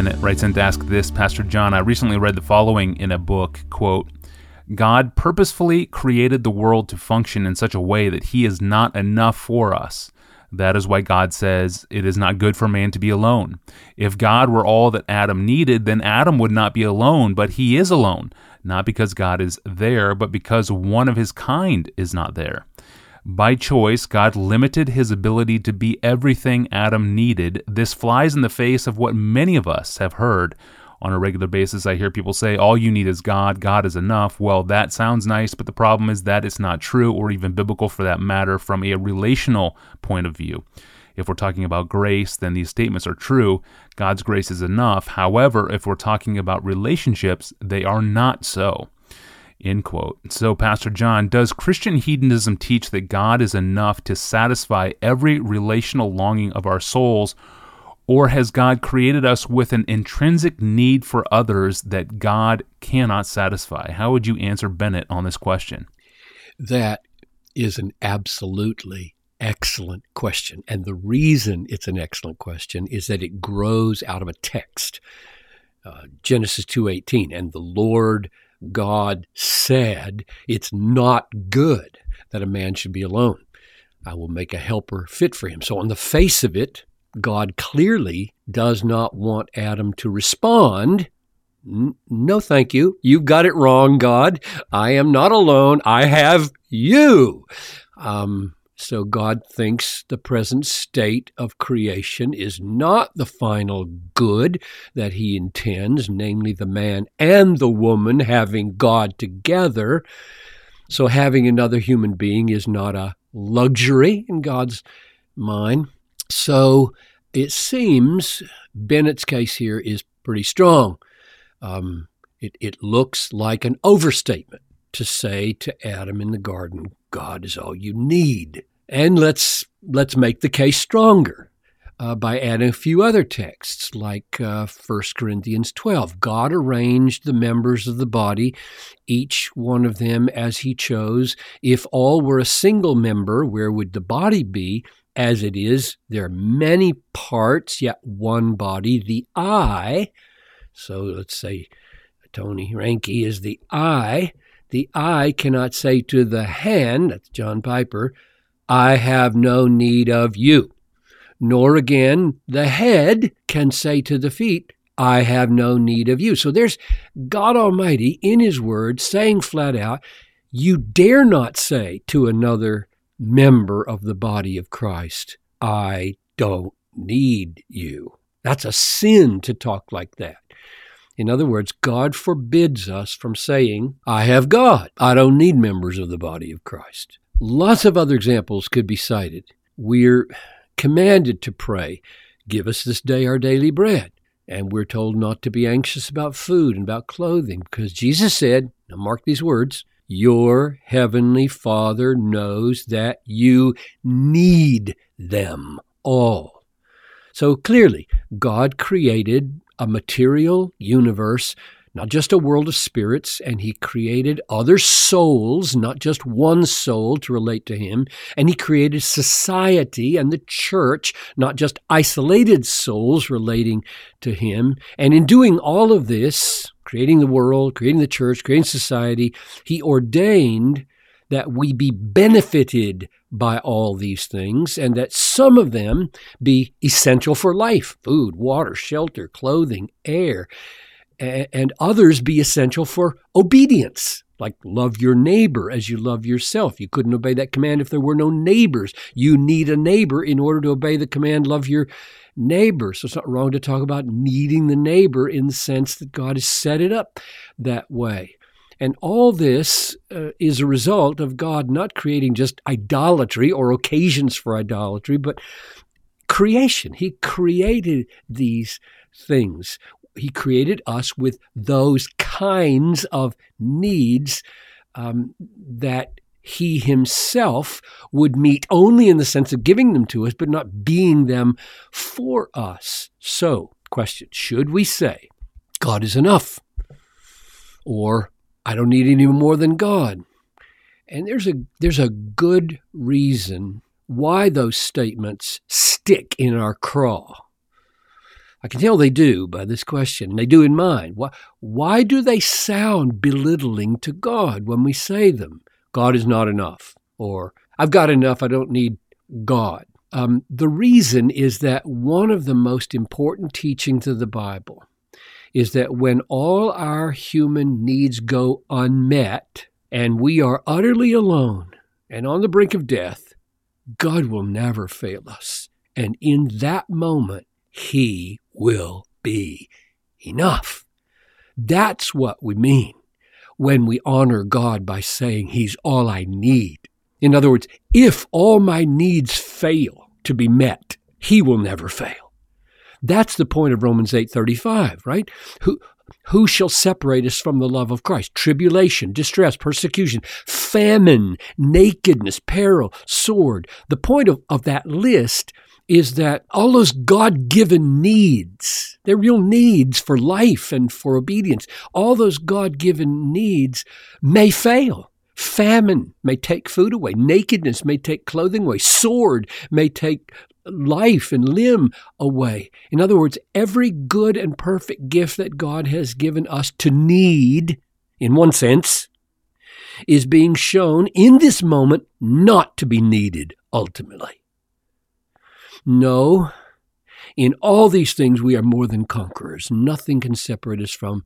Bennett writes in to ask this Pastor John, I recently read the following in a book quote, God purposefully created the world to function in such a way that he is not enough for us. That is why God says it is not good for man to be alone. If God were all that Adam needed, then Adam would not be alone, but he is alone, not because God is there, but because one of his kind is not there. By choice, God limited his ability to be everything Adam needed. This flies in the face of what many of us have heard on a regular basis. I hear people say, All you need is God, God is enough. Well, that sounds nice, but the problem is that it's not true or even biblical for that matter from a relational point of view. If we're talking about grace, then these statements are true. God's grace is enough. However, if we're talking about relationships, they are not so. End quote. So, Pastor John, does Christian hedonism teach that God is enough to satisfy every relational longing of our souls, or has God created us with an intrinsic need for others that God cannot satisfy? How would you answer Bennett on this question? That is an absolutely excellent question. And the reason it's an excellent question is that it grows out of a text. Uh, Genesis 2:18 and the Lord God said, It's not good that a man should be alone. I will make a helper fit for him. So, on the face of it, God clearly does not want Adam to respond. No, thank you. You've got it wrong, God. I am not alone. I have you. Um, so God thinks the present state of creation is not the final good that he intends, namely the man and the woman having God together. So having another human being is not a luxury in God's mind. So it seems Bennett's case here is pretty strong. Um, it, it looks like an overstatement to say to Adam in the garden, God is all you need. And let's let's make the case stronger uh, by adding a few other texts, like uh, 1 Corinthians 12. God arranged the members of the body, each one of them as he chose. If all were a single member, where would the body be? As it is, there are many parts, yet one body. The eye, so let's say Tony Reinke is the eye. The eye cannot say to the hand, that's John Piper, I have no need of you. Nor again, the head can say to the feet, I have no need of you. So there's God Almighty in His Word saying flat out, you dare not say to another member of the body of Christ, I don't need you. That's a sin to talk like that. In other words, God forbids us from saying, I have God. I don't need members of the body of Christ. Lots of other examples could be cited. We're commanded to pray, Give us this day our daily bread. And we're told not to be anxious about food and about clothing because Jesus said, now mark these words, your heavenly Father knows that you need them all. So clearly, God created a material universe not just a world of spirits, and he created other souls, not just one soul to relate to him, and he created society and the church, not just isolated souls relating to him. And in doing all of this, creating the world, creating the church, creating society, he ordained that we be benefited by all these things and that some of them be essential for life food, water, shelter, clothing, air and others be essential for obedience, like love your neighbor as you love yourself. You couldn't obey that command if there were no neighbors. You need a neighbor in order to obey the command, love your neighbor. So it's not wrong to talk about needing the neighbor in the sense that God has set it up that way. And all this uh, is a result of God not creating just idolatry or occasions for idolatry, but creation. He created these things he created us with those kinds of needs um, that he himself would meet only in the sense of giving them to us, but not being them for us. So, question Should we say, God is enough? Or, I don't need any more than God? And there's a, there's a good reason why those statements stick in our craw. I can tell they do by this question. They do in mine. Why, why do they sound belittling to God when we say them? God is not enough, or I've got enough, I don't need God. Um, the reason is that one of the most important teachings of the Bible is that when all our human needs go unmet and we are utterly alone and on the brink of death, God will never fail us. And in that moment, He will be enough. That's what we mean when we honor God by saying He's all I need. In other words, if all my needs fail to be met, He will never fail. That's the point of Romans 8:35, right? Who who shall separate us from the love of Christ? Tribulation, distress, persecution, famine, nakedness, peril, sword. The point of, of that list is that all those God given needs, they're real needs for life and for obedience, all those God given needs may fail. Famine may take food away. Nakedness may take clothing away. Sword may take life and limb away. In other words, every good and perfect gift that God has given us to need, in one sense, is being shown in this moment not to be needed ultimately. No, in all these things we are more than conquerors. Nothing can separate us from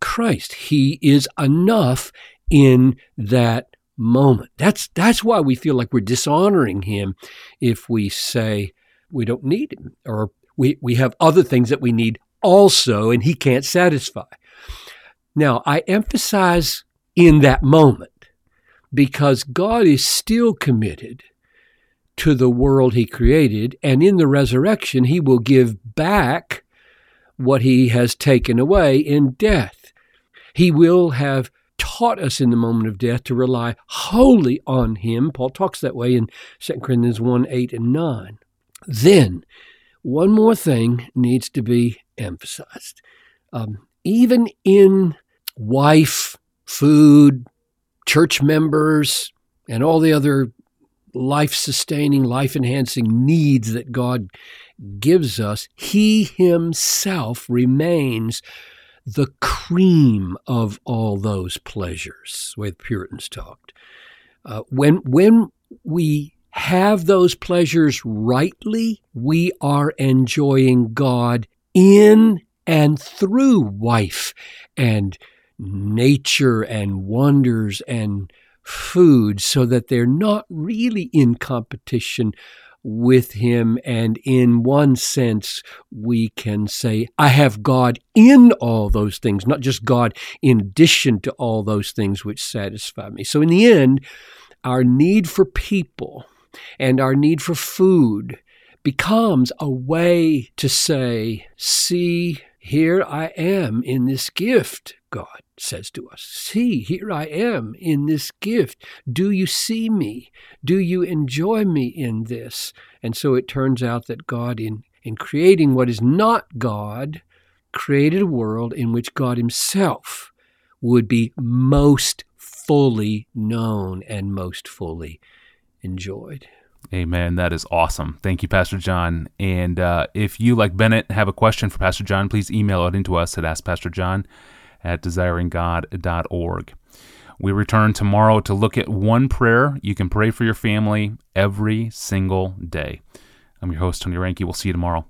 Christ. He is enough in that moment. That's that's why we feel like we're dishonoring him if we say we don't need him or we, we have other things that we need also and he can't satisfy. Now, I emphasize in that moment because God is still committed to the world he created and in the resurrection he will give back what he has taken away in death. He will have taught us in the moment of death to rely wholly on him. Paul talks that way in 2 Corinthians 1 8 and 9. Then, one more thing needs to be emphasized. Um, even in wife, food, church members, and all the other life sustaining, life enhancing needs that God gives us, He Himself remains the cream of all those pleasures, the way the Puritans talked. Uh, when, when we have those pleasures rightly, we are enjoying God in and through wife and nature and wonders and food so that they're not really in competition with him. And in one sense, we can say, I have God in all those things, not just God in addition to all those things which satisfy me. So in the end, our need for people and our need for food becomes a way to say, See, here I am in this gift, God says to us. See, here I am in this gift. Do you see me? Do you enjoy me in this? And so it turns out that God, in, in creating what is not God, created a world in which God Himself would be most fully known and most fully enjoyed. Amen. That is awesome. Thank you, Pastor John. And uh, if you, like Bennett, have a question for Pastor John, please email it into us at AskPastorJohn at desiringgod.org. We return tomorrow to look at one prayer you can pray for your family every single day. I'm your host, Tony Reinke. We'll see you tomorrow.